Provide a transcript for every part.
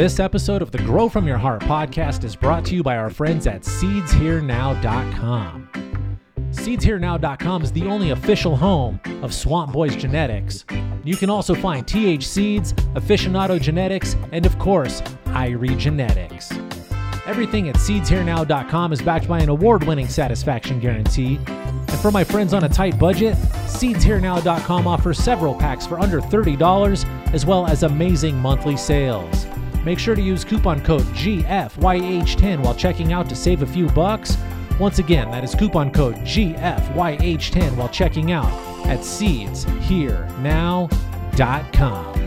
This episode of the Grow From Your Heart podcast is brought to you by our friends at SeedsHereNow.com. SeedsHereNow.com is the only official home of Swamp Boys Genetics. You can also find TH Seeds, Aficionado Genetics, and of course, Irie Genetics. Everything at SeedsHereNow.com is backed by an award winning satisfaction guarantee. And for my friends on a tight budget, SeedsHereNow.com offers several packs for under $30 as well as amazing monthly sales. Make sure to use coupon code GFYH10 while checking out to save a few bucks. Once again, that is coupon code GFYH10 while checking out at seedsherenow.com.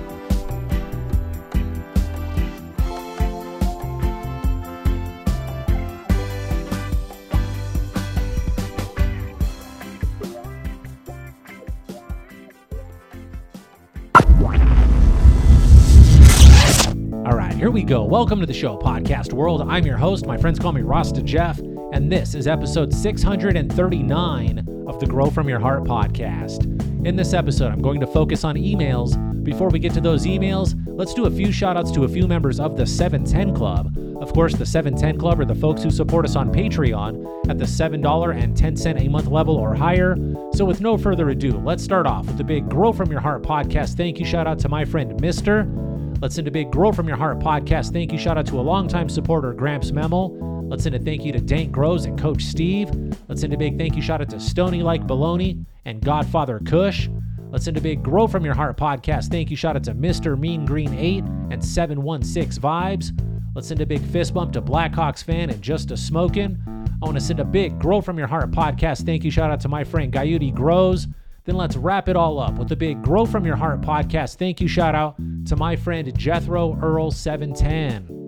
here we go. Welcome to the show, Podcast World. I'm your host. My friends call me Rasta Jeff, and this is episode 639 of the Grow From Your Heart podcast. In this episode, I'm going to focus on emails. Before we get to those emails, let's do a few shout outs to a few members of the 710 Club. Of course, the 710 Club are the folks who support us on Patreon at the $7.10 a month level or higher. So, with no further ado, let's start off with the big Grow From Your Heart podcast. Thank you shout out to my friend Mr. Let's send a big Grow From Your Heart podcast thank you shout out to a longtime supporter, Gramps Memel. Let's send a thank you to Dank Grows and Coach Steve. Let's send a big thank you shout out to Stony Like Baloney and Godfather Kush. Let's send a big Grow From Your Heart podcast thank you shout out to Mr. Mean Green 8 and 716 Vibes. Let's send a big fist bump to Blackhawks fan and Just a Smokin'. I want to send a big Grow From Your Heart podcast thank you shout out to my friend Gayuti Grows. Then let's wrap it all up with the big Grow From Your Heart podcast. Thank you, shout out to my friend Jethro Earl 710.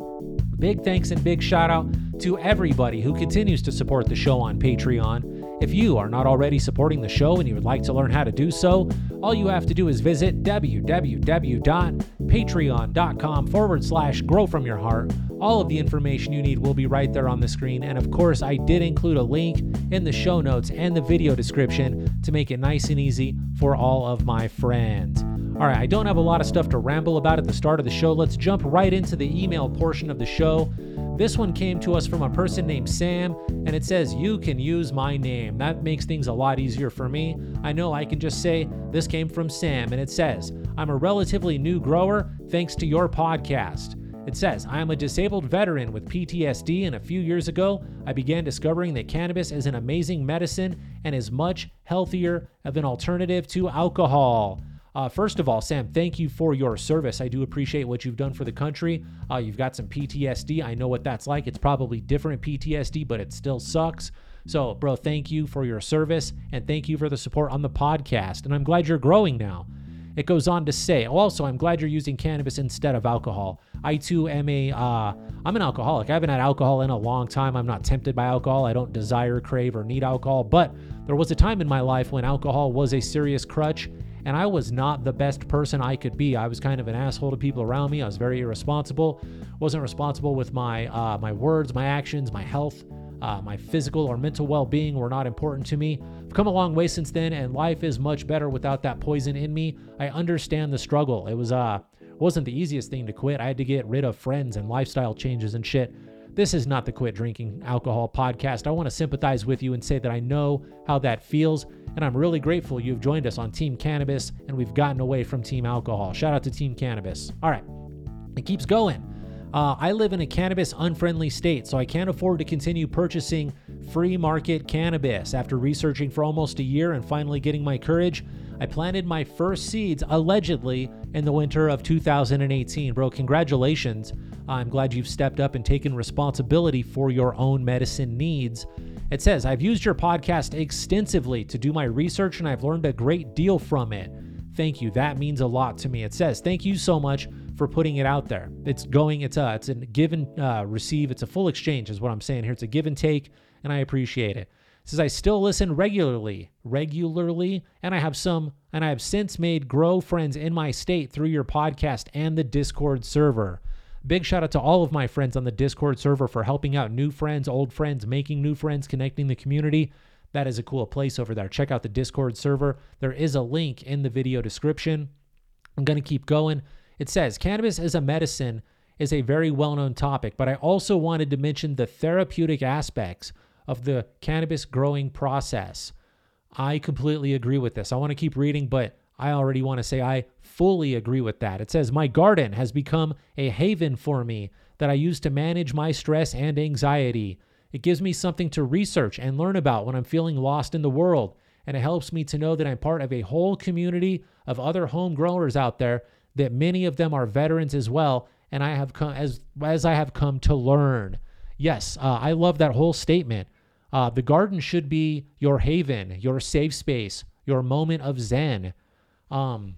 Big thanks and big shout out to everybody who continues to support the show on Patreon. If you are not already supporting the show and you would like to learn how to do so, all you have to do is visit www.patreon.com forward slash grow from your heart. All of the information you need will be right there on the screen. And of course, I did include a link in the show notes and the video description to make it nice and easy for all of my friends. All right, I don't have a lot of stuff to ramble about at the start of the show. Let's jump right into the email portion of the show. This one came to us from a person named Sam, and it says, You can use my name. That makes things a lot easier for me. I know I can just say, This came from Sam, and it says, I'm a relatively new grower thanks to your podcast. It says, I am a disabled veteran with PTSD, and a few years ago, I began discovering that cannabis is an amazing medicine and is much healthier of an alternative to alcohol. Uh, first of all, Sam, thank you for your service. I do appreciate what you've done for the country. Uh, you've got some PTSD. I know what that's like. It's probably different PTSD, but it still sucks. So, bro, thank you for your service and thank you for the support on the podcast. And I'm glad you're growing now. It goes on to say, also, I'm glad you're using cannabis instead of alcohol. I too am a, uh, I'm an alcoholic. I haven't had alcohol in a long time. I'm not tempted by alcohol. I don't desire, crave, or need alcohol. But there was a time in my life when alcohol was a serious crutch and I was not the best person I could be. I was kind of an asshole to people around me. I was very irresponsible. wasn't responsible with my uh, my words, my actions, my health, uh, my physical or mental well-being were not important to me. I've come a long way since then, and life is much better without that poison in me. I understand the struggle. It was uh wasn't the easiest thing to quit. I had to get rid of friends and lifestyle changes and shit. This is not the quit drinking alcohol podcast. I want to sympathize with you and say that I know how that feels, and I'm really grateful you've joined us on Team Cannabis and we've gotten away from Team Alcohol. Shout out to Team Cannabis. All right, it keeps going. Uh, I live in a cannabis unfriendly state, so I can't afford to continue purchasing free market cannabis. After researching for almost a year and finally getting my courage, I planted my first seeds allegedly in the winter of 2018. Bro, congratulations. I'm glad you've stepped up and taken responsibility for your own medicine needs. It says, I've used your podcast extensively to do my research and I've learned a great deal from it. Thank you. That means a lot to me. It says, Thank you so much for putting it out there. It's going, it's a, it's a give and uh, receive. It's a full exchange, is what I'm saying here. It's a give and take, and I appreciate it. Says I still listen regularly, regularly, and I have some, and I have since made grow friends in my state through your podcast and the Discord server. Big shout out to all of my friends on the Discord server for helping out new friends, old friends, making new friends, connecting the community. That is a cool place over there. Check out the Discord server. There is a link in the video description. I'm going to keep going. It says cannabis as a medicine is a very well known topic, but I also wanted to mention the therapeutic aspects of the cannabis growing process. I completely agree with this. I want to keep reading, but I already want to say I fully agree with that. It says, My garden has become a haven for me that I use to manage my stress and anxiety. It gives me something to research and learn about when I'm feeling lost in the world. And it helps me to know that I'm part of a whole community of other home growers out there, that many of them are veterans as well. And I have come as as I have come to learn. Yes, uh, I love that whole statement. Uh, the garden should be your haven, your safe space, your moment of zen. Um,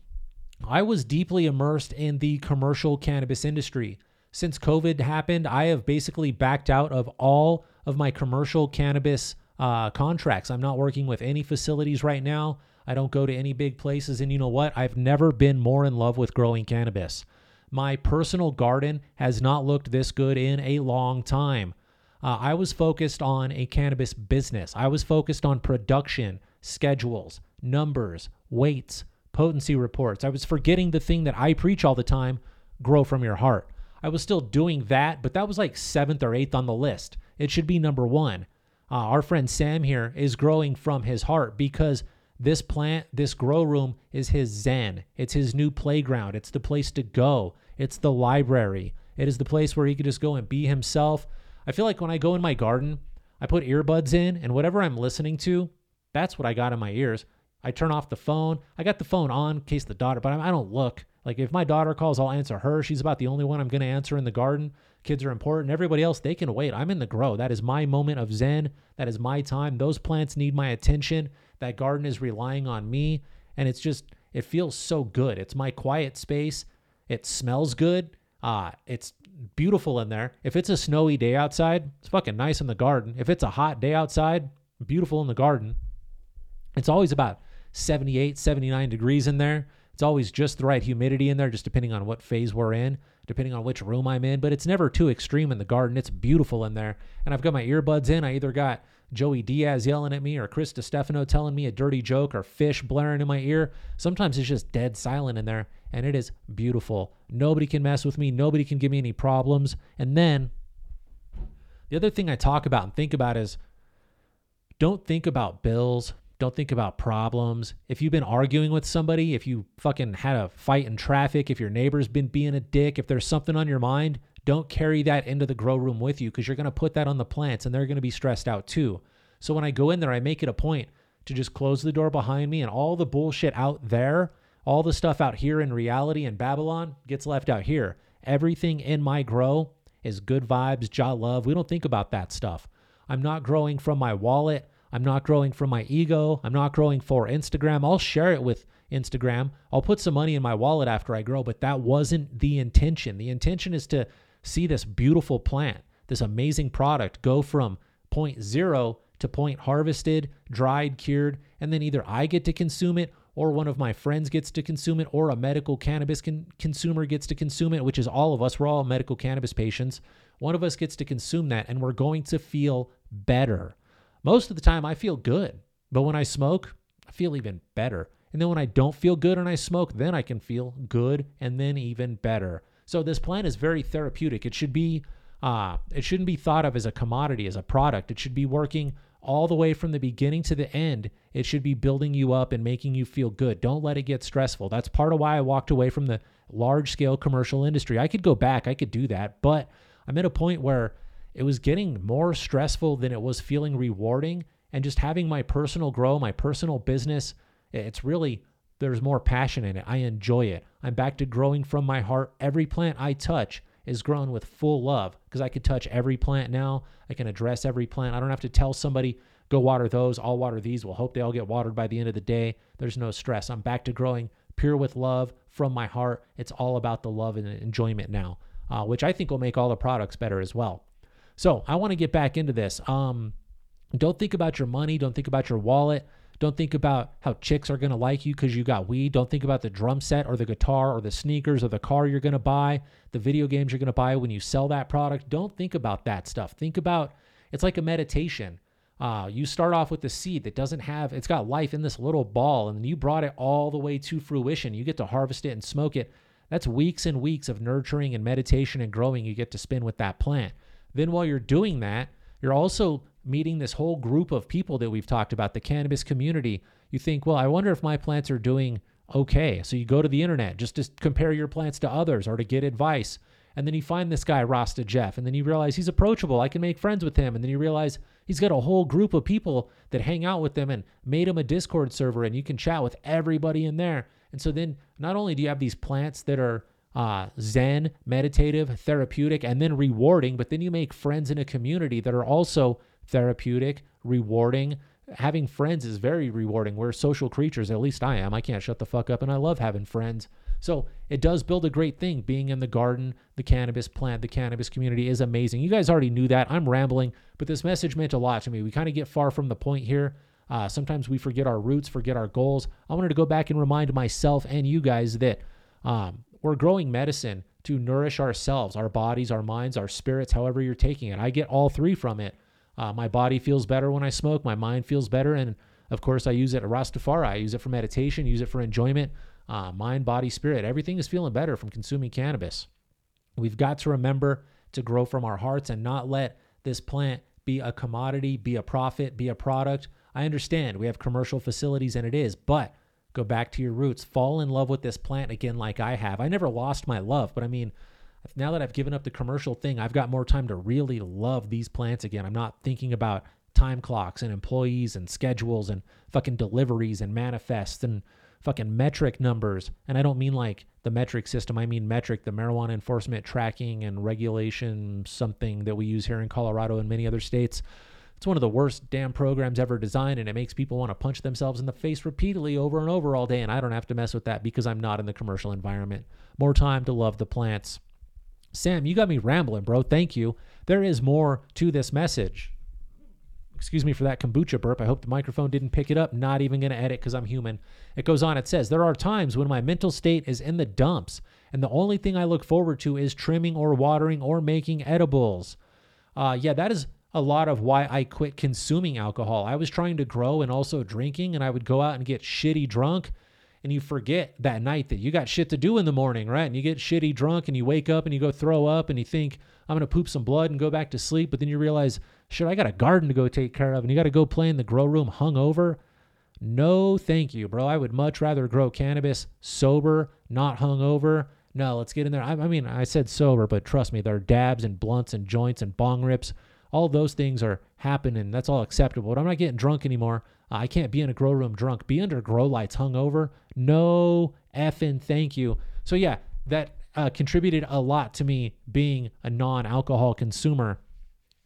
I was deeply immersed in the commercial cannabis industry. Since COVID happened, I have basically backed out of all of my commercial cannabis uh, contracts. I'm not working with any facilities right now. I don't go to any big places. And you know what? I've never been more in love with growing cannabis. My personal garden has not looked this good in a long time. Uh, I was focused on a cannabis business. I was focused on production, schedules, numbers, weights, potency reports. I was forgetting the thing that I preach all the time grow from your heart. I was still doing that, but that was like seventh or eighth on the list. It should be number one. Uh, our friend Sam here is growing from his heart because this plant, this grow room is his zen. It's his new playground. It's the place to go. It's the library. It is the place where he could just go and be himself. I feel like when I go in my garden, I put earbuds in and whatever I'm listening to, that's what I got in my ears. I turn off the phone. I got the phone on in case the daughter, but I don't look. Like if my daughter calls, I'll answer her. She's about the only one I'm going to answer in the garden. Kids are important. Everybody else, they can wait. I'm in the grow. That is my moment of zen. That is my time. Those plants need my attention. That garden is relying on me. And it's just, it feels so good. It's my quiet space. It smells good. Uh, it's beautiful in there. If it's a snowy day outside, it's fucking nice in the garden. If it's a hot day outside, beautiful in the garden. It's always about 78, 79 degrees in there. It's always just the right humidity in there, just depending on what phase we're in, depending on which room I'm in. But it's never too extreme in the garden. It's beautiful in there. And I've got my earbuds in. I either got Joey Diaz yelling at me or Chris Stefano telling me a dirty joke or Phish blaring in my ear. Sometimes it's just dead silent in there. And it is beautiful. Nobody can mess with me. Nobody can give me any problems. And then the other thing I talk about and think about is don't think about bills. Don't think about problems. If you've been arguing with somebody, if you fucking had a fight in traffic, if your neighbor's been being a dick, if there's something on your mind, don't carry that into the grow room with you because you're going to put that on the plants and they're going to be stressed out too. So when I go in there, I make it a point to just close the door behind me and all the bullshit out there, all the stuff out here in reality and Babylon gets left out here. Everything in my grow is good vibes, Jah love. We don't think about that stuff. I'm not growing from my wallet. I'm not growing from my ego. I'm not growing for Instagram. I'll share it with Instagram. I'll put some money in my wallet after I grow, but that wasn't the intention. The intention is to see this beautiful plant, this amazing product go from point zero to point harvested, dried, cured, and then either I get to consume it or one of my friends gets to consume it or a medical cannabis con- consumer gets to consume it, which is all of us. We're all medical cannabis patients. One of us gets to consume that and we're going to feel better. Most of the time, I feel good. But when I smoke, I feel even better. And then when I don't feel good and I smoke, then I can feel good and then even better. So this plant is very therapeutic. It should be uh, it shouldn't be thought of as a commodity, as a product. It should be working all the way from the beginning to the end. It should be building you up and making you feel good. Don't let it get stressful. That's part of why I walked away from the large scale commercial industry. I could go back, I could do that, but I'm at a point where it was getting more stressful than it was feeling rewarding. And just having my personal grow, my personal business, it's really, there's more passion in it. I enjoy it. I'm back to growing from my heart. Every plant I touch is grown with full love because I could touch every plant now. I can address every plant. I don't have to tell somebody, go water those, I'll water these. We'll hope they all get watered by the end of the day. There's no stress. I'm back to growing pure with love from my heart. It's all about the love and enjoyment now, uh, which I think will make all the products better as well. So I want to get back into this. Um, don't think about your money. Don't think about your wallet. Don't think about how chicks are going to like you because you got weed. Don't think about the drum set or the guitar or the sneakers or the car you're going to buy, the video games you're going to buy when you sell that product. Don't think about that stuff. Think about it's like a meditation. Uh, you start off with the seed that doesn't have, it's got life in this little ball, and you brought it all the way to fruition. You get to harvest it and smoke it. That's weeks and weeks of nurturing and meditation and growing you get to spend with that plant. Then while you're doing that, you're also meeting this whole group of people that we've talked about, the cannabis community. You think, well, I wonder if my plants are doing okay. So you go to the internet just to compare your plants to others or to get advice. And then you find this guy, Rasta Jeff, and then you realize he's approachable. I can make friends with him. And then you realize he's got a whole group of people that hang out with him and made him a Discord server, and you can chat with everybody in there. And so then not only do you have these plants that are uh, zen, meditative, therapeutic, and then rewarding, but then you make friends in a community that are also therapeutic, rewarding. Having friends is very rewarding. We're social creatures, at least I am. I can't shut the fuck up, and I love having friends. So it does build a great thing. Being in the garden, the cannabis plant, the cannabis community is amazing. You guys already knew that. I'm rambling, but this message meant a lot to me. We kind of get far from the point here. Uh, sometimes we forget our roots, forget our goals. I wanted to go back and remind myself and you guys that um, we're growing medicine to nourish ourselves, our bodies, our minds, our spirits, however you're taking it. I get all three from it. Uh, my body feels better when I smoke. My mind feels better. And of course, I use it at Rastafari. I use it for meditation, use it for enjoyment, uh, mind, body, spirit. Everything is feeling better from consuming cannabis. We've got to remember to grow from our hearts and not let this plant be a commodity, be a profit, be a product. I understand we have commercial facilities and it is, but go back to your roots. Fall in love with this plant again, like I have. I never lost my love, but I mean, now that I've given up the commercial thing, I've got more time to really love these plants again. I'm not thinking about time clocks and employees and schedules and fucking deliveries and manifests and fucking METRC numbers. And I don't mean like the metric system, I mean METRC, the marijuana enforcement tracking and regulation, something that we use here in Colorado and many other states. It's one of the worst damn programs ever designed, and it makes people want to punch themselves in the face repeatedly over and over all day. And I don't have to mess with that because I'm not in the commercial environment. More time to love the plants. Sam, you got me rambling, bro. Thank you. There is more to this message. Excuse me for that kombucha burp. I hope the microphone didn't pick it up. Not even going to edit because I'm human. It goes on. It says, There are times when my mental state is in the dumps, and the only thing I look forward to is trimming or watering or making edibles. Uh, yeah, that is a lot of why I quit consuming alcohol. I was trying to grow and also drinking, and I would go out and get shitty drunk. And you forget that night that you got shit to do in the morning, right? And you get shitty drunk and you wake up and you go throw up and you think, I'm going to poop some blood and go back to sleep. But then you realize, shit, I got a garden to go take care of. And you got to go play in the grow room hungover. No, thank you, bro. I would much rather grow cannabis sober, not hungover. No, let's get in there. I, I mean, I said sober, but trust me, there are dabs and blunts and joints and bong rips all those things are happening. That's all acceptable. But I'm not getting drunk anymore. I can't be in a grow room drunk. Be under grow lights hungover. No effing thank you. So yeah, that uh, contributed a lot to me being a non-alcohol consumer.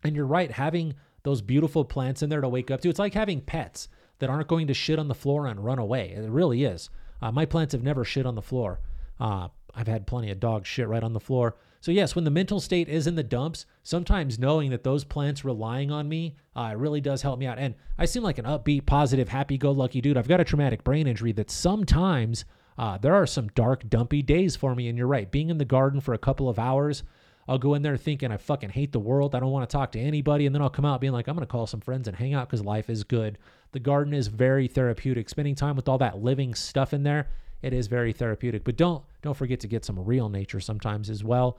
And you're right, having those beautiful plants in there to wake up to. It's like having pets that aren't going to shit on the floor and run away. It really is. Uh, my plants have never shit on the floor. Uh, I've had plenty of dog shit right on the floor. So, yes, when the mental state is in the dumps, sometimes knowing that those plants relying on me uh, really does help me out. And I seem like an upbeat, positive, happy go lucky dude. I've got a traumatic brain injury that sometimes uh, there are some dark, dumpy days for me. And you're right, being in the garden for a couple of hours, I'll go in there thinking I fucking hate the world. I don't want to talk to anybody. And then I'll come out being like, I'm going to call some friends and hang out because life is good. The garden is very therapeutic. Spending time with all that living stuff in there, it is very therapeutic. But don't don't forget to get some real nature sometimes as well.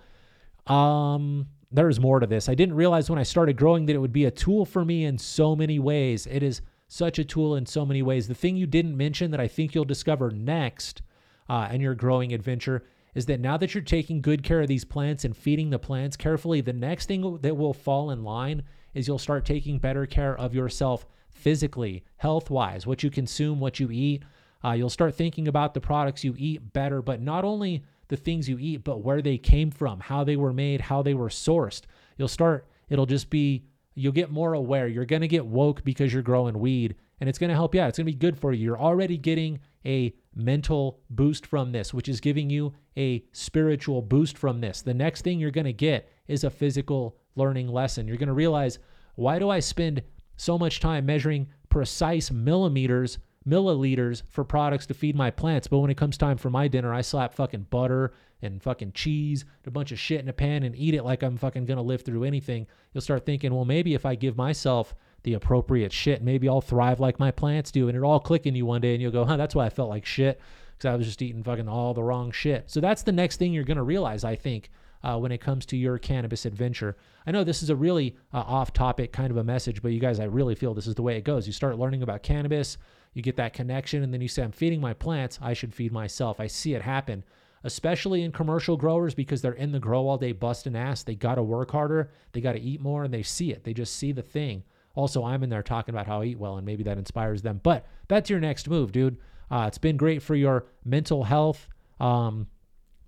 Um, there's more to this. I didn't realize when I started growing that it would be a tool for me in so many ways. It is such a tool in so many ways. The thing you didn't mention that I think you'll discover next uh, in your growing adventure is that now that you're taking good care of these plants and feeding the plants carefully, the next thing that will fall in line is you'll start taking better care of yourself physically, health wise, what you consume, what you eat. Uh, you'll start thinking about the products you eat better, but not only the things you eat, but where they came from, how they were made, how they were sourced. You'll start, it'll just be, you'll get more aware. You're going to get woke because you're growing weed and it's going to help you out. It's going to be good for you. You're already getting a mental boost from this, which is giving you a spiritual boost from this. The next thing you're going to get is a physical learning lesson. You're going to realize why do I spend so much time measuring precise millimeters milliliters for products to feed my plants. But when it comes time for my dinner, I slap fucking butter and fucking cheese, and a bunch of shit in a pan and eat it like I'm fucking gonna live through anything. You'll start thinking, well, maybe if I give myself the appropriate shit, maybe I'll thrive like my plants do. And it'll all click in you one day and you'll go, huh, that's why I felt like shit. because I was just eating fucking all the wrong shit. So that's the next thing you're to realize, I think, uh, when it comes to your cannabis adventure. I know this is a really uh, off topic kind of a message, but you guys, I really feel this is the way it goes. You start learning about cannabis, you get that connection, and then you say, I'm feeding my plants, I should feed myself. I see it happen, especially in commercial growers because they're in the grow all day busting ass. They got to work harder, they got to eat more, and they see it. They just see the thing. Also, I'm in there talking about how I eat well, and maybe that inspires them. But that's your next move, dude. Uh, it's been great for your mental health. Um,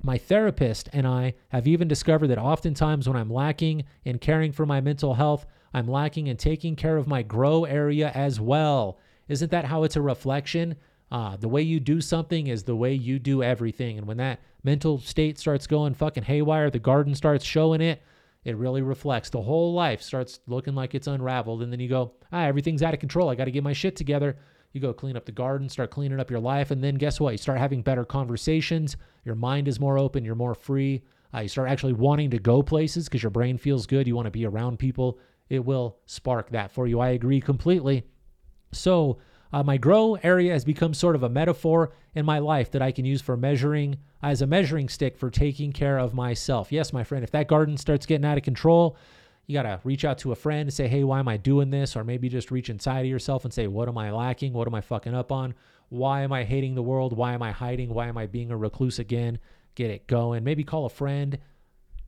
my therapist and I have even discovered that oftentimes when I'm lacking in caring for my mental health, I'm lacking in taking care of my grow area as well. Isn't that how it's a reflection? Uh, the way you do something is the way you do everything. And when that mental state starts going fucking haywire, the garden starts showing it, it really reflects. The whole life starts looking like it's unraveled. And then you go, ah, everything's out of control. I got to get my shit together. You go clean up the garden, start cleaning up your life. And then guess what? You start having better conversations. Your mind is more open. You're more free. Uh, you start actually wanting to go places because your brain feels good. You want to be around people. It will spark that for you. I agree completely. So, uh, my grow area has become sort of a metaphor in my life that I can use for measuring as a measuring stick for taking care of myself. Yes, my friend, if that garden starts getting out of control, you got to reach out to a friend and say, hey, why am I doing this? Or maybe just reach inside of yourself and say, what am I lacking? What am I fucking up on? Why am I hating the world? Why am I hiding? Why am I being a recluse again? Get it going. Maybe call a friend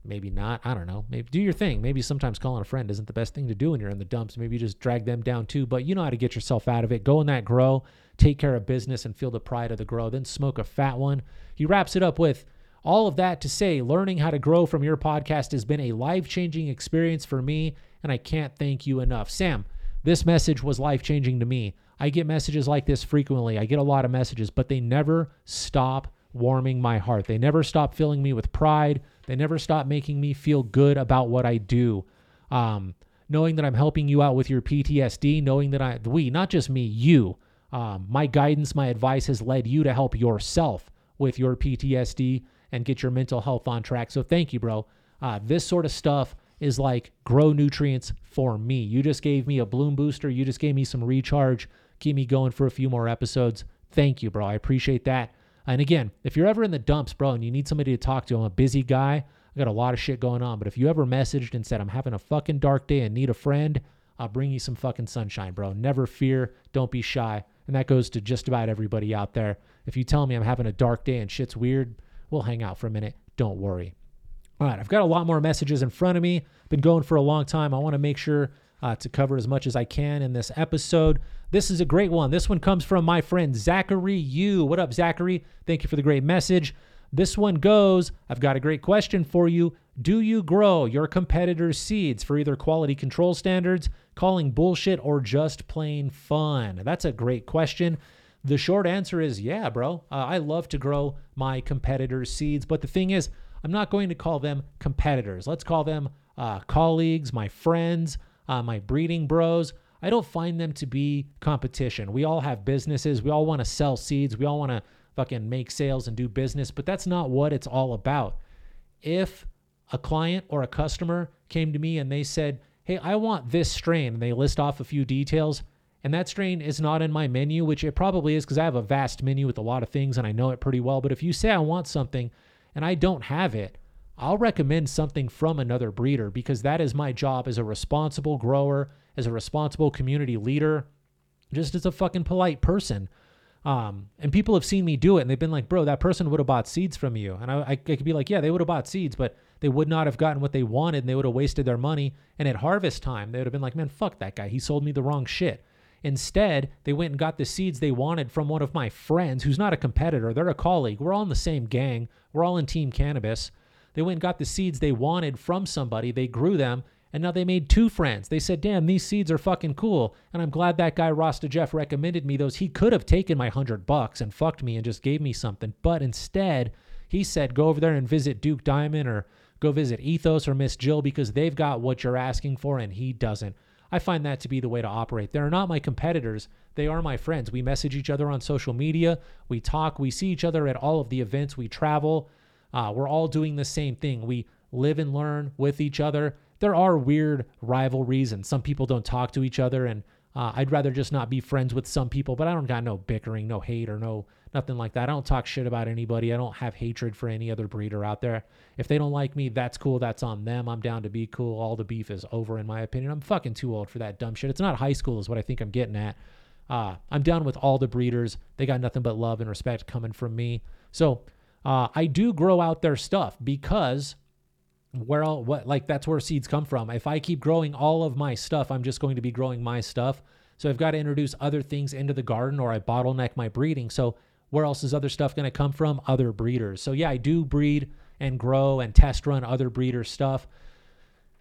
maybe not. I don't know. Maybe do your thing. Maybe sometimes calling a friend isn't the best thing to do when you're in the dumps. Maybe you just drag them down too. But you know how to get yourself out of it. Go in that grow, take care of business, and feel the pride of the grow. Then smoke a fat one. He wraps it up with all of that to say learning how to grow from your podcast has been a life changing experience for me, and I can't thank you enough. Sam, this message was life changing to me. I get messages like this frequently. I get a lot of messages, but they never stop warming my heart. They never stop filling me with pride. They never stop making me feel good about what I do. Um, knowing that I'm helping you out with your PTSD, knowing that I, we, not just me, you, um, my guidance, my advice has led you to help yourself with your PTSD and get your mental health on track. So thank you, bro. Uh, this sort of stuff is like grow nutrients for me. You just gave me a bloom booster. You just gave me some recharge. Keep me going for a few more episodes. Thank you, bro. I appreciate that. And again, if you're ever in the dumps, bro, and you need somebody to talk to, I'm a busy guy. I got a lot of shit going on. But if you ever messaged and said, I'm having a fucking dark day and need a friend, I'll bring you some fucking sunshine, bro. Never fear. Don't be shy. And that goes to just about everybody out there. If you tell me I'm having a dark day and shit's weird, we'll hang out for a minute. Don't worry. All right, I've got a lot more messages in front of me. Been going for a long time. I want to make sure uh, to cover as much as I can in this episode. This is a great one. This one comes from my friend Zachary Yu. What up, Zachary? Thank you for the great message. This one goes I've got a great question for you. Do you grow your competitors' seeds for either quality control standards, calling bullshit, or just plain fun? That's a great question. The short answer is yeah, bro. Uh, I love to grow my competitors' seeds, but the thing is, I'm not going to call them competitors. Let's call them uh, colleagues, my friends, uh, my breeding bros. I don't find them to be competition. We all have businesses. We all want to sell seeds. We all want to fucking make sales and do business, but that's not what it's all about. If a client or a customer came to me and they said, Hey, I want this strain, and they list off a few details, and that strain is not in my menu, which it probably is because I have a vast menu with a lot of things and I know it pretty well. But if you say I want something and I don't have it, I'll recommend something from another breeder because that is my job as a responsible grower, as a responsible community leader, just as a fucking polite person. Um, and people have seen me do it and they've been like, bro, that person would have bought seeds from you. And I, I, I could be like, yeah, they would have bought seeds, but they would not have gotten what they wanted and they would have wasted their money. And at harvest time, they would have been like, man, fuck that guy. He sold me the wrong shit. Instead, they went and got the seeds they wanted from one of my friends who's not a competitor. They're a colleague. We're all in the same gang. We're all in Team Cannabis. They went and got the seeds they wanted from somebody. They grew them, and now they made two friends. They said, damn, these seeds are fucking cool. And I'm glad that guy, Rasta Jeff, recommended me those. He could have taken my hundred bucks and fucked me and just gave me something. But instead, he said, go over there and visit Duke Diamond or go visit Ethos or Miss Jill because they've got what you're asking for and he doesn't. I find that to be the way to operate. They're not my competitors. They are my friends. We message each other on social media. We talk. We see each other at all of the events. We travel. Uh, we're all doing the same thing. We live and learn with each other. There are weird rivalries, and some people don't talk to each other. And Uh, I'd rather just not be friends with some people, but I don't got no bickering, no hate, or no nothing like that. I don't talk shit about anybody. I don't have hatred for any other breeder out there. If they don't like me, that's cool. That's on them. I'm down to be cool. All the beef is over, in my opinion. I'm fucking too old for that dumb shit. It's not high school, is what I think I'm getting at. Uh, I'm down with all the breeders. They got nothing but love and respect coming from me. So uh, I do grow out their stuff because where all what like that's where seeds come from. If I keep growing all of my stuff, I'm just going to be growing my stuff. So I've got to introduce other things into the garden or I bottleneck my breeding. So where else is other stuff going to come from? Other breeders. So yeah, I do breed and grow and test run other breeder stuff.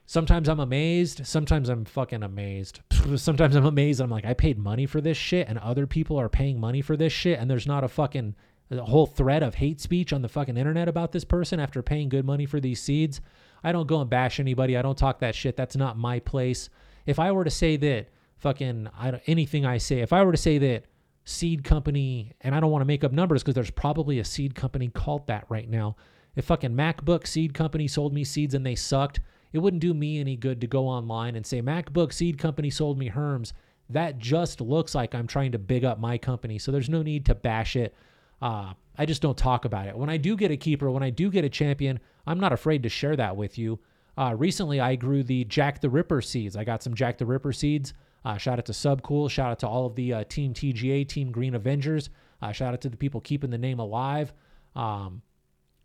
Sometimes I'm amazed. Sometimes I'm fucking amazed. Sometimes I'm amazed. I'm like, I paid money for this shit, and other people are paying money for this shit, and there's not a fucking a whole thread of hate speech on the fucking internet about this person after paying good money for these seeds. I don't go and bash anybody. I don't talk that shit. That's not my place. If I were to say that fucking I don't, anything I say, if I were to say that seed company, and I don't want to make up numbers because there's probably a seed company called that right now. If fucking MacBook seed company sold me seeds and they sucked, it wouldn't do me any good to go online and say MacBook seed company sold me Herms. That just looks like I'm trying to big up my company. So there's no need to bash it. Uh, I just don't talk about it. When I do get a keeper, when I do get a champion, I'm not afraid to share that with you. Uh, recently, I grew the Jack the Ripper seeds. I got some Jack the Ripper seeds. Uh, shout out to Subcool. Shout out to all of the uh, Team TGA, Team Green Avengers. Uh, shout out to the people keeping the name alive. Um,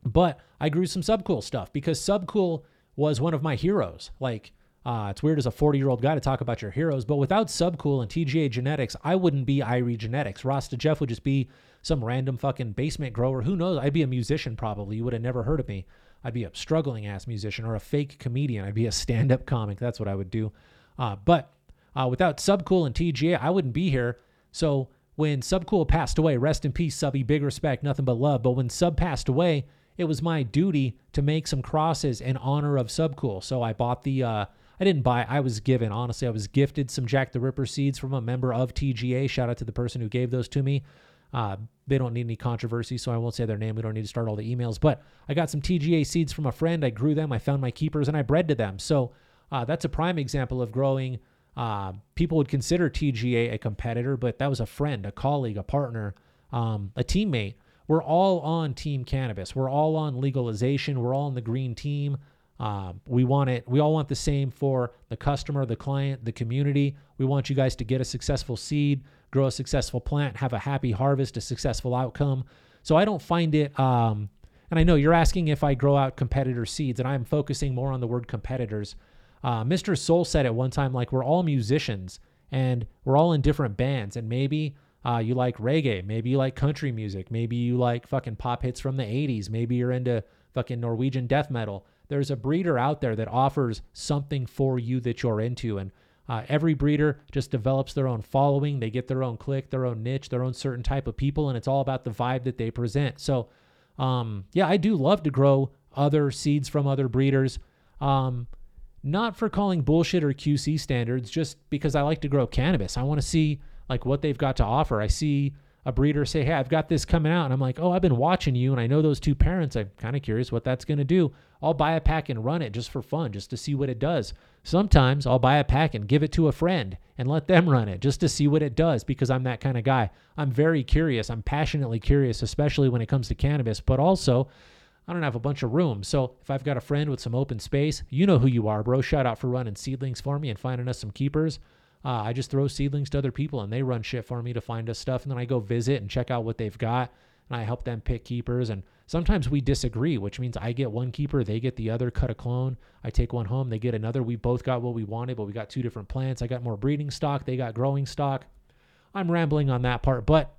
but I grew some Subcool stuff because Subcool was one of my heroes. Like, uh, it's weird as a 40 year old guy to talk about your heroes, but without Subcool and TGA Genetics, I wouldn't be Irie Genetics. Rasta Jeff would just be some random fucking basement grower. Who knows? I'd be a musician probably. You would have never heard of me. I'd be a struggling ass musician or a fake comedian. I'd be a stand up comic. That's what I would do. Uh, but uh, without Subcool and TGA, I wouldn't be here. So when Subcool passed away, rest in peace, Subby, big respect, nothing but love. But when Sub passed away, it was my duty to make some crosses in honor of Subcool. So I bought the. Uh, I didn't buy. I was given. Honestly, I was gifted some Jack the Ripper seeds from a member of TGA. Shout out to the person who gave those to me. Uh, they don't need any controversy, so I won't say their name. We don't need to start all the emails. But I got some TGA seeds from a friend. I grew them. I found my keepers and I bred to them. So uh, that's a prime example of growing. Uh, people would consider TGA a competitor, but that was a friend, a colleague, a partner, um, a teammate. We're all on Team Cannabis. We're all on legalization. We're all on the green team. Uh, we want it. We all want the same for the customer, the client, the community. We want you guys to get a successful seed grow a successful plant, have a happy harvest, a successful outcome. So I don't find it. Um, and I know you're asking if I grow out competitor seeds, and I'm focusing more on the word competitors. Uh, Mr. Soul said at one time, like, we're all musicians and we're all in different bands. And maybe uh, you like reggae. Maybe you like country music. Maybe you like fucking pop hits from the 80s. Maybe you're into fucking Norwegian death metal. There's a breeder out there that offers something for you that you're into. And uh, every breeder just develops their own following. They get their own click, their own niche, their own certain type of people, and it's all about the vibe that they present. So, um, yeah, I do love to grow other seeds from other breeders. Um, not for calling bullshit or QC standards, just because I like to grow cannabis. I want to see like what they've got to offer. I see a breeder say, Hey, I've got this coming out. And I'm like, Oh, I've been watching you and I know those two parents. I'm kind of curious what that's going to do. I'll buy a pack and run it just for fun, just to see what it does. Sometimes I'll buy a pack and give it to a friend and let them run it just to see what it does because I'm that kind of guy. I'm very curious. I'm passionately curious, especially when it comes to cannabis, but also I don't have a bunch of room. So if I've got a friend with some open space, you know who you are, bro. Shout out for running seedlings for me and finding us some keepers. Uh, I just throw seedlings to other people and they run shit for me to find us stuff. And then I go visit and check out what they've got and I help them pick keepers. And sometimes we disagree, which means I get one keeper, they get the other, cut a clone. I take one home, they get another. We both got what we wanted, but we got two different plants. I got more breeding stock, they got growing stock. I'm rambling on that part, but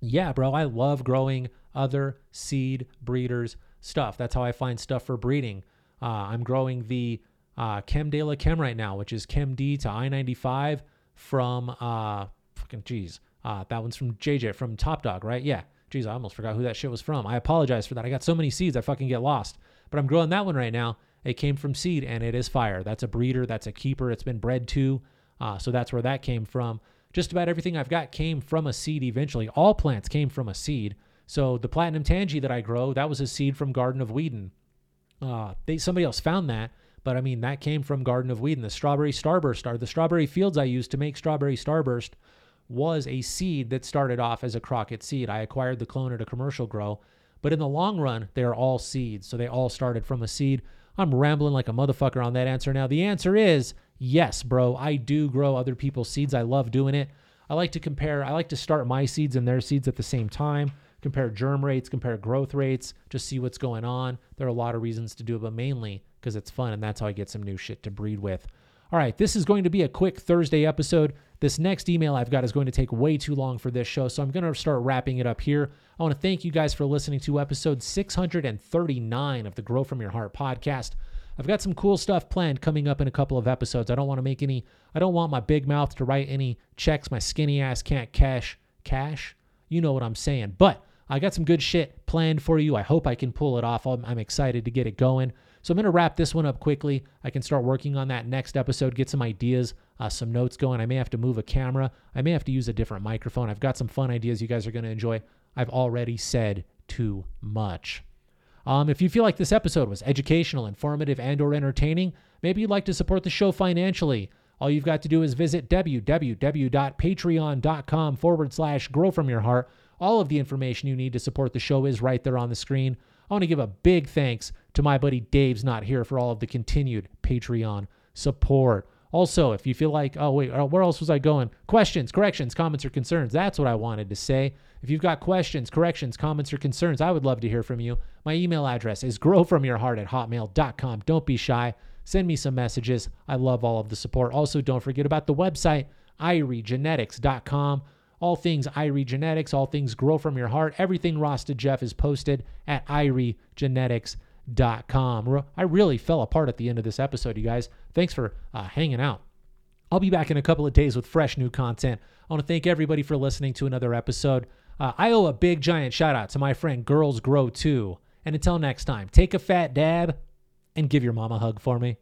yeah, bro, I love growing other seed breeders stuff. That's how I find stuff for breeding. Uh, I'm growing the uh, Chem de la Chem right now, which is Chem D to I 95 from, uh, fucking geez, uh, that one's from JJ from Top Dawg, right? Yeah. Geez, I almost forgot who that shit was from. I apologize for that. I got so many seeds, I fucking get lost. But I'm growing that one right now. It came from seed and it is fire. That's a breeder, that's a keeper. It's been bred to. Uh, so that's where that came from. Just about everything I've got came from a seed eventually. All plants came from a seed. So the platinum Tangie that I grow, that was a seed from Garden of Weedin. Uh, they somebody else found that But I mean, that came from Garden of Weedin. The strawberry starburst are the strawberry fields I used to make strawberry starburst was a seed that started off as a Crockett seed. I acquired the clone at a commercial grow, but in the long run, they're all seeds. So they all started from a seed. I'm rambling like a motherfucker on that answer now. The answer is yes, bro. I do grow other people's seeds. I love doing it. I like to compare, I like to start my seeds and their seeds at the same time, compare germ rates, compare growth rates, just see what's going on. There are a lot of reasons to do it, but mainly because it's fun and that's how I get some new shit to breed with. All right, this is going to be a quick Thursday episode. This next email I've got is going to take way too long for this show, so I'm going to start wrapping it up here. I want to thank you guys for listening to episode 639 of the Grow From Your Heart podcast. I've got some cool stuff planned coming up in a couple of episodes. I don't want to make any, I don't want my big mouth to write any checks my skinny ass can't cash. Cash? You know what I'm saying. But I got some good shit planned for you. I hope I can pull it off. I'm, I'm excited to get it going. So I'm going to wrap this one up quickly. I can start working on that next episode, get some ideas, uh, some notes going. I may have to move a camera. I may have to use a different microphone. I've got some fun ideas you guys are going to enjoy. I've already said too much. Um, if you feel like this episode was educational, informative, and or entertaining, maybe you'd like to support the show financially. All you've got to do is visit www.patreon.com forward slash grow from your heart. All of the information you need to support the show is right there on the screen. I want to give a big thanks to my buddy Dave's not here for all of the continued Patreon support. Also, if you feel like, oh, wait, uh, where else was I going? Questions, corrections, comments, or concerns. That's what I wanted to say. If you've got questions, corrections, comments, or concerns, I would love to hear from you. My email address is growfromyourheart at hotmail.com. Don't be shy. Send me some messages. I love all of the support. Also, don't forget about the website, iriegenetics.com all things Irie Genetics, all things Grow From Your Heart. Everything Rasta Jeff is posted at iriegenetics.com. I really fell apart at the end of this episode, you guys. Thanks for uh, hanging out. I'll be back in a couple of days with fresh new content. I want to thank everybody for listening to another episode. Uh, I owe a big giant shout out to my friend Girls Grow Too. And until next time, take a fat dab and give your mom a hug for me.